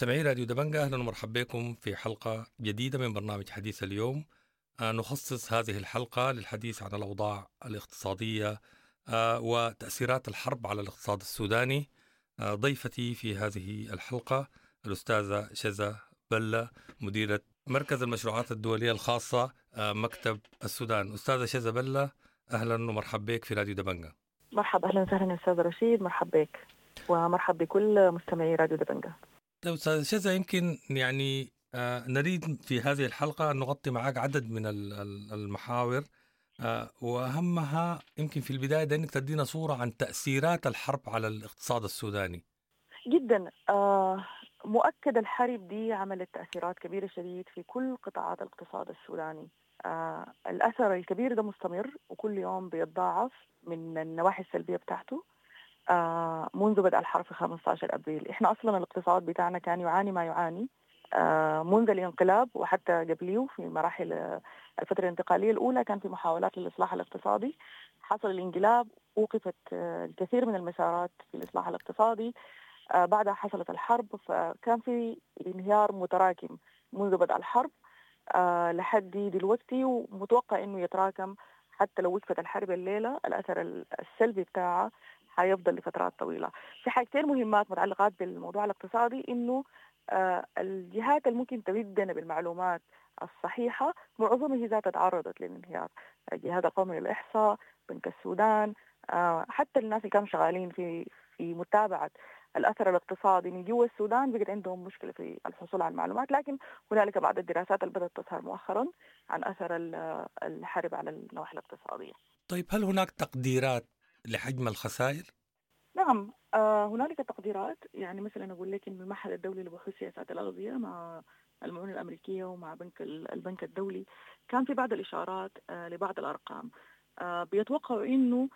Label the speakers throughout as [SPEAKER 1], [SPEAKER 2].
[SPEAKER 1] مستمعي راديو دبنجا أهلا ومرحبا بكم في حلقة جديدة من برنامج حديث اليوم. آه، نخصص هذه الحلقة للحديث عن الأوضاع الاقتصادية آه، وتأثيرات الحرب على الاقتصاد السوداني. آه، ضيفتي في هذه الحلقة الأستاذة شذا بلة مديرة مركز المشروعات الدولية الخاصة مكتب السودان. أستاذة شذا بلة أهلا ومرحبا بك في راديو دبنجا
[SPEAKER 2] مرحبا أهلا وسهلا أستاذ رشيد مرحبا بك ومرحبا بكل مستمعي راديو دبنجا
[SPEAKER 1] طيب أستاذ شذا يمكن يعني آه نريد في هذه الحلقة أن نغطي معك عدد من المحاور آه وأهمها يمكن في البداية أنك تدينا صورة عن تأثيرات الحرب على الاقتصاد السوداني.
[SPEAKER 2] جدا آه مؤكد الحرب دي عملت تأثيرات كبيرة شديد في كل قطاعات الاقتصاد السوداني. الأثر الكبير ده مستمر وكل يوم بيتضاعف من النواحي السلبية بتاعته منذ بدء الحرب في 15 أبريل، إحنا أصلا الاقتصاد بتاعنا كان يعاني ما يعاني آه، منذ الانقلاب وحتى قبليه في مراحل الفترة الانتقالية الأولى كان في محاولات للإصلاح الاقتصادي. حصل الانقلاب وقفت آه، الكثير من المسارات في الإصلاح الاقتصادي. بعدها حصلت الحرب فكان في انهيار متراكم منذ بدء الحرب لحد دلوقتي ومتوقع إنه يتراكم حتى لو وقفت الحرب الليلة. الأثر السلبي بتاعها حيفضل لفترات طويلة. في حاجتين مهمات متعلقات بالموضوع الاقتصادي إنه آه الجهات اللي ممكن بالمعلومات الصحيحة معظمها هي ذاتها تعرضت للانهيار. الجهاز القومي للاحصاء، بنك السودان، آه حتى الناس اللي كانوا شغالين في في متابعة الأثر الاقتصادي من جوا السودان بقت عندهم مشكلة في الحصول على المعلومات لكن هنالك بعض الدراسات اللي بدأت تظهر مؤخرا عن أثر الحرب على النواحي الاقتصادية.
[SPEAKER 1] طيب هل هناك تقديرات لحجم الخسائر؟
[SPEAKER 2] نعم آه هنالك تقديرات يعني مثلا أقول لك إن المعهد الدولي لبحوث سياسات الاغذيه مع المعونه الأمريكية ومع بنك البنك الدولي كان في بعض الإشارات آه لبعض الأرقام آه بيتوقعوا إنه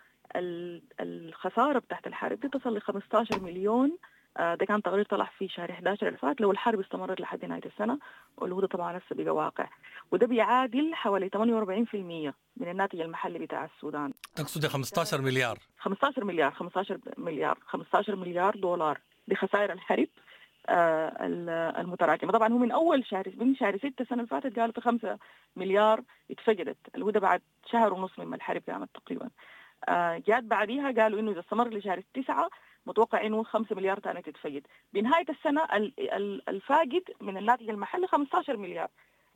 [SPEAKER 2] الخسارة بتاعت الحرب دي تصل ل 15 مليون آه، ده كان تقرير طلع في شهر 11 اللي فات لو الحرب استمرت لحد نهاية السنة واللي هو طبعا لسه بقى واقع. وده بيعادل حوالي 48% من الناتج المحلي بتاع السودان.
[SPEAKER 1] تقصد 15 مليار.
[SPEAKER 2] 15 مليار 15 مليار 15 مليار دولار بخسائر الحرب آه المتراكمة. طبعا هو من أول شهر من شهر 6 السنة اللي فاتت قالوا في 5 مليار اتفقدت. اللي هو ده بعد شهر ونص من الحرب قامت تقريبا. آه جات بعديها قالوا إنه إذا استمر لشهر 9 متوقع إنه 5 مليار ثانية تتفقد. بنهاية السنة الفاقد من الناتج المحلي 15 مليار.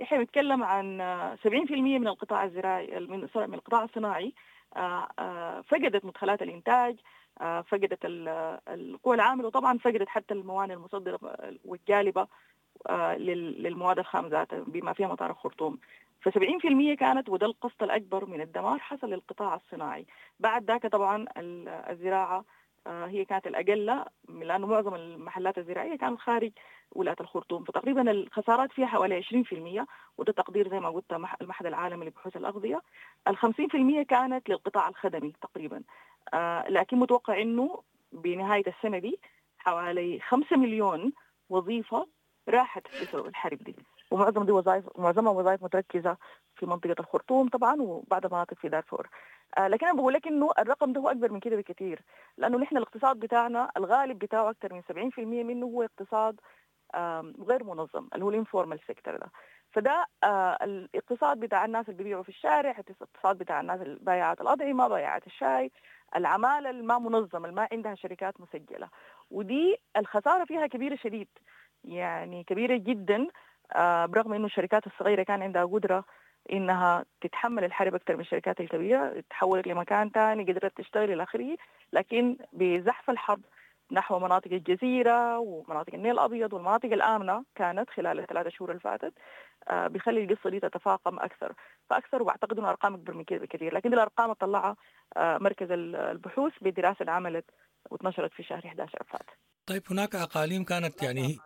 [SPEAKER 2] إحنا بنتكلم عن 70% من القطاع الزراعي من القطاع الصناعي. آه، آه، فقدت مدخلات الإنتاج آه، فقدت القوى العاملة وطبعا فقدت حتى الموانئ المصدرة والجالبة للمواد الخام ذاتها بما فيها مطار الخرطوم. ف 70% كانت وده القسط الأكبر من الدمار حصل للقطاع الصناعي. بعد ذاك طبعا الزراعة هي كانت الأقل لأنه معظم المحلات الزراعية كانت خارج ولاية الخرطوم فتقريبا الخسارات فيها حوالي 20% وده تقدير زي ما قلت المعهد العالمي لبحوث الأغذية. ال 50% كانت للقطاع الخدمي تقريبا. آه، لكن متوقع أنه بنهاية السنة دي حوالي 5 مليون وظيفة راحت بسبب الحرب دي. ومعظم دي وظائف معظمها وظائف متركزة في منطقة الخرطوم طبعا وبعض المناطق في دارفور. آه لكن أنا بقول لك إنه الرقم ده هو أكبر من كده بكثير لأنه نحن الاقتصاد بتاعنا الغالب بتاعه أكثر من 70% منه هو اقتصاد غير منظم اللي هو ال informal sector ده. فده آه الاقتصاد بتاع الناس اللي بيبيعوا في الشارع الاقتصاد بتاع الناس اللي بايعات الأطعمة بايعات الشاي العمالة الما منظمة اللي ما عندها شركات مسجلة. ودي الخسارة فيها كبيرة شديد يعني كبيرة جدا. برغم إنه الشركات الصغيرة كان عندها قدرة إنها تتحمل الحرب أكثر من الشركات الكبيرة تحولت لمكان ثاني قدرت تشتغل إلى آخره. لكن بزحف الحرب نحو مناطق الجزيرة ومناطق النيل الأبيض والمناطق الآمنة كانت خلال الثلاثة شهور اللي فاتت آه بيخلي القصة دي تتفاقم أكثر. فأكثر وأعتقد أنه أرقام أكبر من كده بكثير. لكن الأرقام طلعها آه مركز البحوث بدراسة عملت واتنشرت في شهر 11 فات.
[SPEAKER 1] طيب هناك أقاليم كانت يعني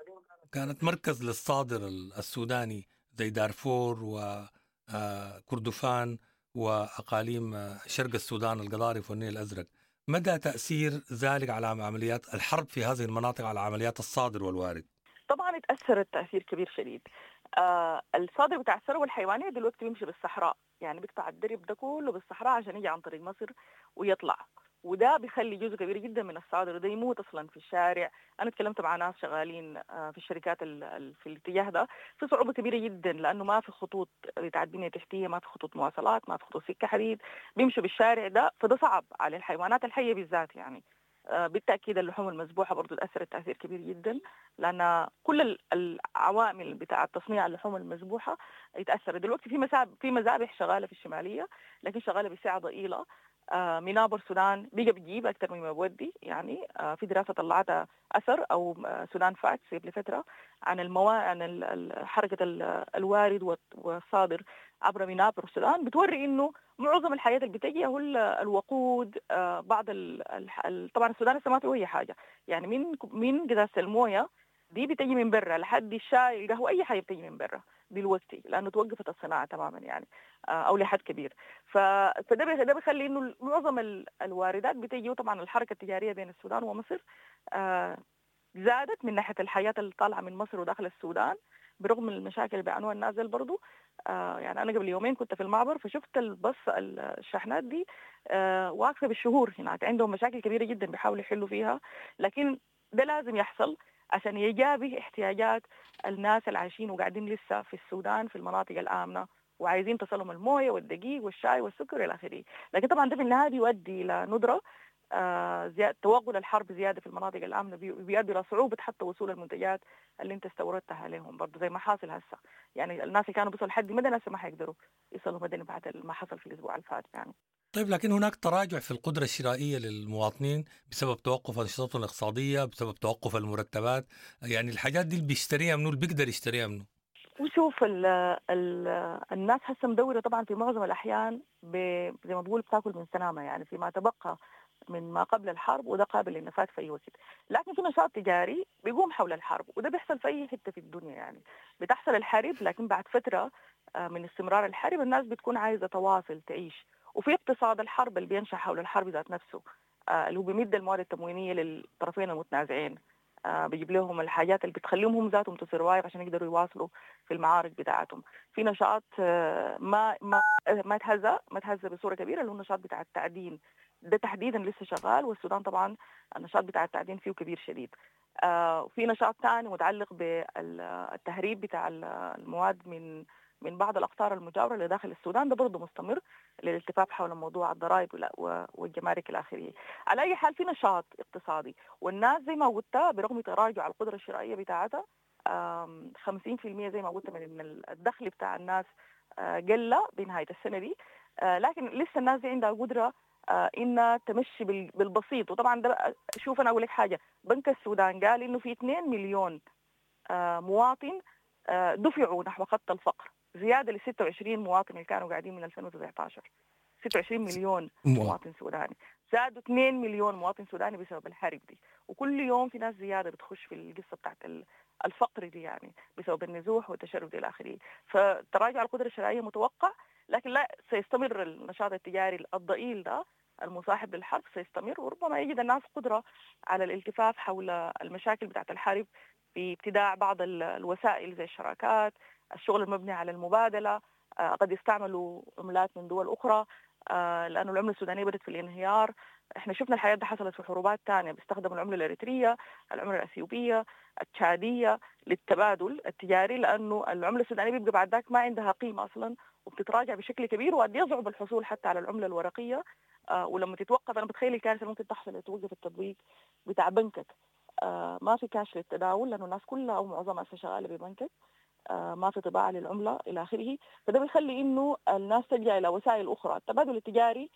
[SPEAKER 1] كانت مركز للصادر السوداني زي دارفور وكردفان وأقاليم شرق السودان القضارف والنيل الأزرق. مدى تأثير ذلك على عمليات الحرب في هذه المناطق على عمليات الصادر والوارد؟
[SPEAKER 2] طبعا اتاثرت تاثير كبير شديد. آه الصادر بتاع الثروة الحيوانيه دلوقتي بيمشي بالصحراء. يعني بيقطع الدرب ده كله بالصحراء عشان يجي عن طريق مصر ويطلع. وده بيخلي جزء كبير جدا من الصادر ده يموت أصلا في الشارع. أنا تكلمت مع ناس شغالين في الشركات في الاتجاه ده. في صعوبة كبيرة جدا لأنه ما في خطوط بتاعت بنيه تحتية ما في خطوط مواصلات ما في خطوط سكة حديد. بيمشوا بالشارع ده فده صعب على الحيوانات الحية بالذات يعني. بالتأكيد اللحوم المذبوحة برضه تأثرت تأثير كبير جدا لأن كل العوامل بتاعه تصنيع اللحوم المذبوحة يتاثر دلوقتي في مساب في مذابح شغالة في الشمالية لكن شغالة بسعة ضئيلة. آه معابر السودان بقى بتجيب أكثر مما بودي يعني آه في دراسة طلعتها أثر أو آه Sudan Facts قبل فتره عن الموا عن حركة الوارد والصادر عبر معابر السودان بتوري إنه معظم الحاجات اللي بتجي هو الوقود بعض طبعا السودان لسه ما في اي حاجة. يعني من من قزازة الموية دي بتجي من برا لحد الشاي القهوة أي حاجة بتجي من برا دلوقتي لأنه توقفت الصناعة تماما يعني أو لحد كبير. فده ده بيخلي إنه معظم الواردات بتجي وطبعا الحركة التجارية بين السودان ومصر زادت من ناحية الحياة اللي طالعة من مصر وداخل السودان برغم المشاكل اللي بيعانوها الناس برضو. آه يعني أنا قبل يومين كنت في المعبر فشفت البص الشحنات دي آه واقفة بالشهور هناك عندهم مشاكل كبيرة جدا بيحاولوا يحلوا فيها لكن ده لازم يحصل. عشان يجابه احتياجات الناس اللي عايشين وقاعدين لسه في السودان في المناطق الآمنة وعايزين تصلهم الموية والدقيق والشاي والسكر إلى آخره، لكن طبعا ده في النهايه بيؤدي إلى ندرة آه زيادة توغل الحرب زيادة في المناطق الآمنة بيؤدي إلى صعوبة حتى وصول المنتجات اللي أنت استوردتها عليهم برضه زي ما حاصل هسه. يعني الناس اللي كانوا بيصلوا لحد مدن هسه ما حيقدروا يصلوا مدن بعد ما حصل في الأسبوع اللي فات يعني.
[SPEAKER 1] طيب لكن هناك تراجع في القدرة الشرائية للمواطنين بسبب توقف أنشطتهم الاقتصادية بسبب توقف المرتبات. يعني الحاجات دي اللي بيشتريها منه اللي بيقدر يشتريها منه.
[SPEAKER 2] وشوف ال ال الناس هسه مدورة طبعا في معظم الأحيان زي ما بقول بتاكل من سنامة يعني فيما تبقى من ما قبل الحرب وده قابل للنفاذ في أي وقت. لكن في نشاط تجاري بيقوم حول الحرب وده بيحصل في أي حتة في الدنيا يعني بتحصل الحرب لكن بعد فترة من استمرار الحرب الناس بتكون عايزة تواصل تعيش. وفي اقتصاد الحرب اللي بينشأ حول الحرب ذات نفسه اللي هو بيمد المواد التموينية للطرفين المتنازعين بيجيب لهم الحاجات اللي بتخليهم هم ذاتهم تسروايف عشان يقدروا يواصلوا في المعارك بتاعتهم. في نشاط ما ما ما تهزى ما تهزى بصورة كبيرة اللي هو النشاط بتاع التعدين. ده تحديدا لسه شغال والسودان طبعا النشاط بتاع التعدين فيه كبير شديد. آه في نشاط ثاني متعلق بالتهريب بتاع المواد من من بعض الأقطار المجاورة اللي داخل السودان. ده برضه مستمر للالتفاف حول موضوع الضرائب والجمارك الآخرية. على أي حال في نشاط اقتصادي والناس زي ما قلت برغم تراجع القدرة الشرائية بتاعتها 50% زي ما قلت من الدخل بتاع الناس قل بنهاية السنة دي. لكن لسه الناس دي عندها قدرة إنها تمشي بالبسيط. وطبعا ده شوف أنا أقول لك حاجة. بنك السودان قال إنه في 2 مليون مواطن دفعوا نحو خط الفقر. زيادة ل 26 مواطن اللي كانوا قاعدين من 2019 26 مليون مواطن سوداني. زادوا 2 مليون مواطن سوداني بسبب الحرب دي. وكل يوم في ناس زيادة بتخش في القصة بتاعت الفقر دي يعني بسبب النزوح والتشرد إلى آخره. فتراجع القدرة الشرائيه متوقع لكن لا سيستمر النشاط التجاري الضئيل ده المصاحب للحرب سيستمر وربما يجد الناس قدرة على الالتفاف حول المشاكل بتاعت الحرب بابتداع بعض الوسائل زي الشراكات الشغل المبني على المبادلة قد يستعملوا عملات من دول أخرى لأنه العملة السودانية بدأت في الانهيار. إحنا شفنا الحياة دي حصلت في حروبات ثانية بيستخدموا العملة الإريترية العملة الأثيوبية التشادية للتبادل التجاري لأنه العملة السودانية بيبقى بعد ذاك ما عندها قيمة أصلا وبتتراجع بشكل كبير وقد يصعب الحصول حتى على العملة الورقية. آه ولما تتوقف أنا بتخيل الكارثة اللي ممكن تحصل توقف التطبيق بتاع بنكك. آه ما في كاش للتداول لأنه الناس كلها أو معظمها شغالة ببنكك. آه ما في طباعه للعملة إلى آخره. فده بيخلي إنه الناس تلجأ إلى وسائل أخرى. التبادل التجاري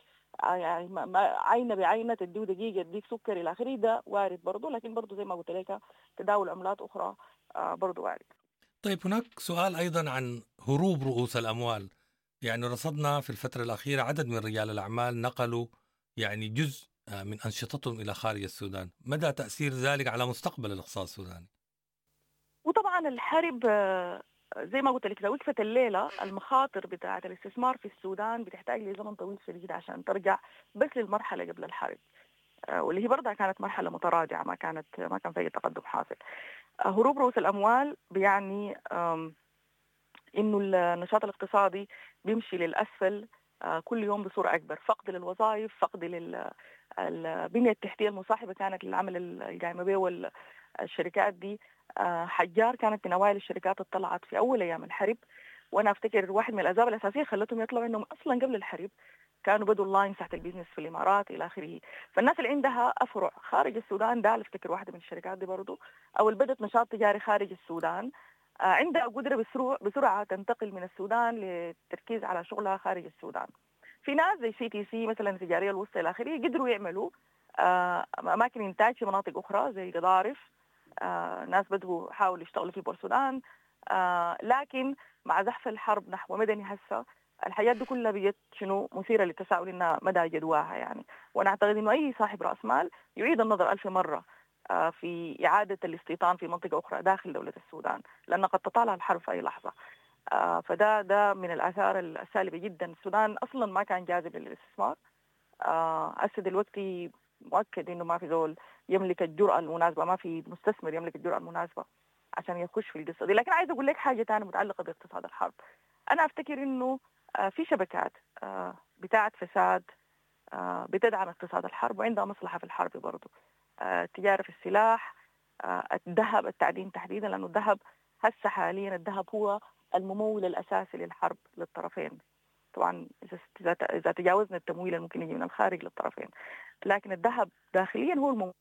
[SPEAKER 2] يعني ما عينة بعينة تديه دقيقة يديك سكر إلى آخره ده وارد برضه. لكن برضه زي ما قلت لك تداول عملات أخرى برضه وارد.
[SPEAKER 1] طيب هناك سؤال أيضا عن هروب رؤوس الأموال. يعني رصدنا في الفترة الأخيرة عدد من رجال الأعمال نقلوا يعني جزء من أنشطتهم إلى خارج السودان. مدى تأثير ذلك على مستقبل الإقتصاد السوداني؟
[SPEAKER 2] وطبعا الحرب زي ما قلت لك إذا وقفت الليلة المخاطر بتاعه الاستثمار في السودان بتحتاج لزمن طويل شديد عشان ترجع بس للمرحلة قبل الحرب آه، واللي هي برضها كانت مرحلة متراجعة ما كانت ما كان في تقدم حاصل. آه، هروب رؤوس الأموال بيعني إنه النشاط الاقتصادي بيمشي للأسفل آه، كل يوم بصورة أكبر. فقد للوظائف فقد للبنيه التحتية المصاحبة كانت للعمل القائمه به والشركات دي حجار كانت من أوائل الشركات اللي طلعت في أول أيام الحرب. وأنا أفتكر واحد من الأسباب الأساسية خلتهم يطلعوا إنهم أصلا قبل الحرب كانوا بدوا ال line بتاع ال business في الإمارات إلى آخره. فالناس اللي عندها أفرع خارج السودان ده أفتكر واحدة من الشركات دي برضه أو اللي بدت نشاط تجاري خارج السودان آه، عندها قدرة بسرعة تنتقل من السودان للتركيز على شغلها خارج السودان. في ناس زي CTC مثلا التجارية الوسطى إلى آخره قدروا يعملوا آه، أماكن إنتاج في مناطق أخرى زي قضارف. آه، ناس بدوا حاولوا يشتغلوا في بورسودان لكن مع زحف الحرب نحو مدني هسه الحاجات دي كلها بقت شنو؟ مثيرة للتساؤل إنها مدى جدواها يعني. وأنا أعتقد إنه أي صاحب رأس مال يعيد النظر ألف مرة آه، في إعادة الاستيطان في منطقة أخرى داخل دولة السودان لأن قد تطالع الحرب في أي لحظة. آه، فده ده من الآثار السالبة جدا. السودان أصلا ما كان جاذب للاستثمار. آه، هسه دلوقتي مؤكد إنه ما في زول يملك الجرأة المناسبة ما في مستثمر يملك الجرأة المناسبة عشان يخش في القصة دي لكن عايز أقول لك حاجة ثانية متعلقة باقتصاد الحرب. أنا أفتكر إنه آه، في شبكات آه، بتاعت فساد آه، بتدعم اقتصاد الحرب وعندها مصلحة في الحرب برضو. تجارة في السلاح الذهب التعدين تحديدا لأنه الذهب هسه حاليا الذهب هو الممول الأساسي للحرب للطرفين. طبعا إذا تجاوزنا التمويل الممكن يجي من الخارج للطرفين. لكن الذهب داخليا هو الممول.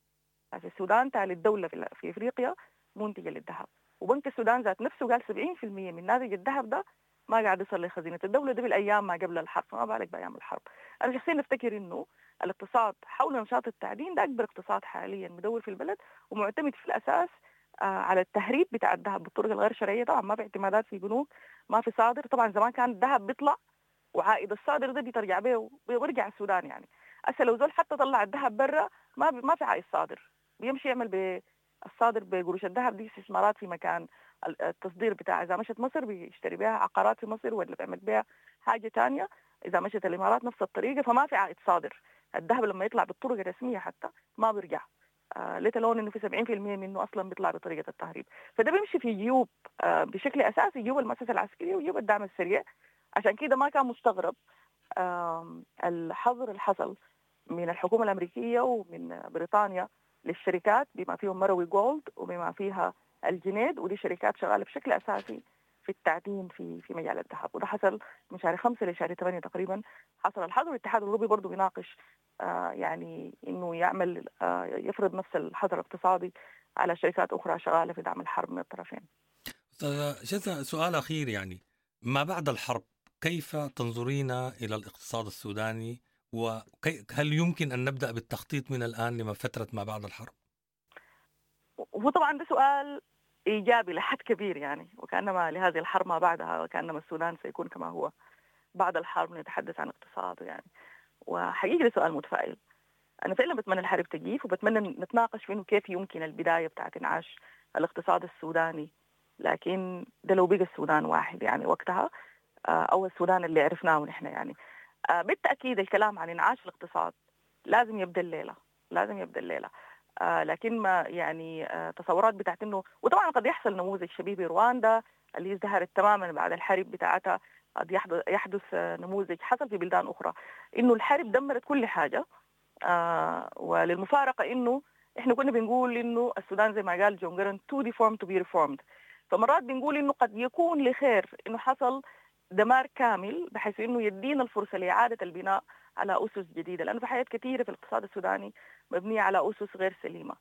[SPEAKER 2] السودان ثالث دولة في أفريقيا منتجة للذهب. وبنك السودان ذات نفسه قال 70% من ناتج الذهب ده ما قاعد يصل لخزينه الدولة دي بالأيام ما قبل الحرب فما بالك بأيام الحرب. أنا شخصيا أفتكر إنه الاقتصاد حول نشاط التعدين ده أكبر اقتصاد حاليا مدور في البلد ومعتمد في الأساس آه على التهريب بتاع الذهب بالطرق الغير شرعية. طبعا ما في اعتمادات في بنوك ما في صادر. طبعا زمان كان الذهب بيطلع وعائد الصادر ده بيترجع به ويرجع السودان يعني. هسه لو زول حتى طلع الذهب برا ما ما في عائد صادر. بيمشي يعمل بالصادر بقروش. الذهب دي استثمارات في مكان التصدير بتاع. إذا مشت مصر بيشتري بها عقارات في مصر ولا بيعمل بها حاجة ثانية إذا مشت الإمارات نفس الطريقة فما في عائد صادر. الذهب لما يطلع بالطرق الرسمية حتى ما بيرجع. آه لون إنه في 70% منه أصلا بيطلع بطريقة التهريب. فده بيمشي في جيوب آه بشكل أساسي جيوب المؤسسة العسكرية وجيوب الدعم السريع. عشان كده ما كان مستغرب آه الحظر اللي حصل من الحكومة الأمريكية ومن بريطانيا للشركات بما فيهم مروي جولد وبما فيها الجنيد ودي شركات شغالة بشكل أساسي في التعدين في في مجال الذهب. وده حصل من شهر خمسة لشهر ثمانية تقريبا حصل الحظر. والاتحاد الأوروبي برضه بيناقش آه يعني إنه يعمل آه يفرض نفس الحظر الاقتصادي على شركات أخرى شغالة في دعم الحرب من الطرفين.
[SPEAKER 1] أستاذ سؤال أخير يعني ما بعد الحرب كيف تنظرين إلى الاقتصاد السوداني؟ وهل يمكن أن نبدأ بالتخطيط من الآن لما فترة ما بعد الحرب؟
[SPEAKER 2] وهو طبعا ده سؤال إيجابي لحد كبير يعني وكأنما لهذه الحرب ما بعدها وكأنما السودان سيكون كما هو بعد الحرب نتحدث عن اقتصاد يعني. وحقيقي ده سؤال متفائل. أنا فعلا بتمنى الحرب تجيف وبتمنى نتناقش في انه كيف يمكن البداية بتاعت انعاش الاقتصاد السوداني. لكن ده لو بقى السودان واحد يعني وقتها آه، أو السودان اللي عرفناه نحن يعني. بالتأكيد الكلام عن انعاش الاقتصاد لازم يبدأ الليلة لازم يبدأ الليلة. آه لكن ما يعني آه تصورات بتاعت إنه وطبعا قد يحصل نموذج شبيه برواندا اللي ازدهرت تماما بعد الحرب بتاعتها قد يحدث آه نموذج حصل في بلدان أخرى. إنه الحرب دمرت كل حاجة آه وللمفارقة إنه إحنا كنا بنقول إنه السودان زي ما قال جون قرنق too deformed to be reformed فمرات بنقول إنه قد يكون لخير إنه حصل دمار كامل بحيث إنه يدينا الفرصة لإعادة البناء على أسس جديدة. لأنه في حاجات كثيرة في الاقتصاد السوداني مبنية على أسس غير سليمة.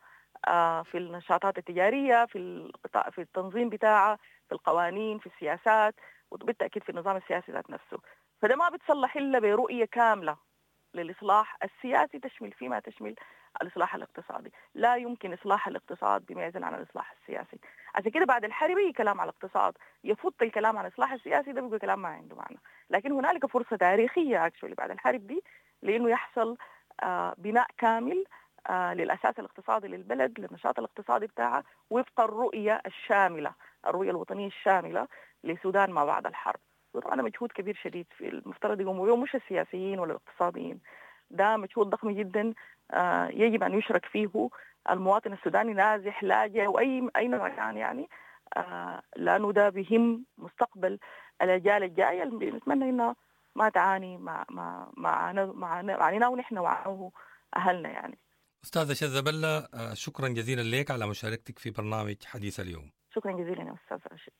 [SPEAKER 2] آه، في النشاطات التجارية في في التنظيم بتاعها في القوانين في السياسات وبالتأكيد في النظام السياسي ذات نفسه. فده ما بتصلح إلا برؤية كاملة للإصلاح السياسي تشمل فيما تشمل الاصلاح الاقتصادي. لا يمكن إصلاح الاقتصاد بما يزن عن الإصلاح السياسي. عشان كده بعد الحرب اي كلام على الاقتصاد. يفوت الكلام عن الاصلاح السياسي ده بيبقى كلام ما عنده معنى. لكن هنالك فرصة تاريخية اكشولي بعد الحرب دي لإنه يحصل آه بناء كامل آه للأساس الاقتصادي للبلد للنشاط الاقتصادي بتاعها وفق الرؤية الشاملة الرؤية الوطنية الشاملة للسودان ما بعد الحرب. طبعا مجهود كبير شديد في المفترض يقوموا مش السياسيين ولا الاقتصاديين. ده مجهود ضخم جدا آه، يجب أن يشرك فيه المواطن السوداني نازح لاجئ أو اي نوع كان يعني آه، لأنه ده بهم مستقبل الأجيال الجاية. اللي نتمنى انها ما تعاني مع مع معنا معنا ونحن وعانوه أهلنا يعني.
[SPEAKER 1] أستاذة شذبله شكرا جزيلا لك على مشاركتك في برنامج حديث اليوم.
[SPEAKER 2] شكرا جزيلا يا أستاذ رشيد.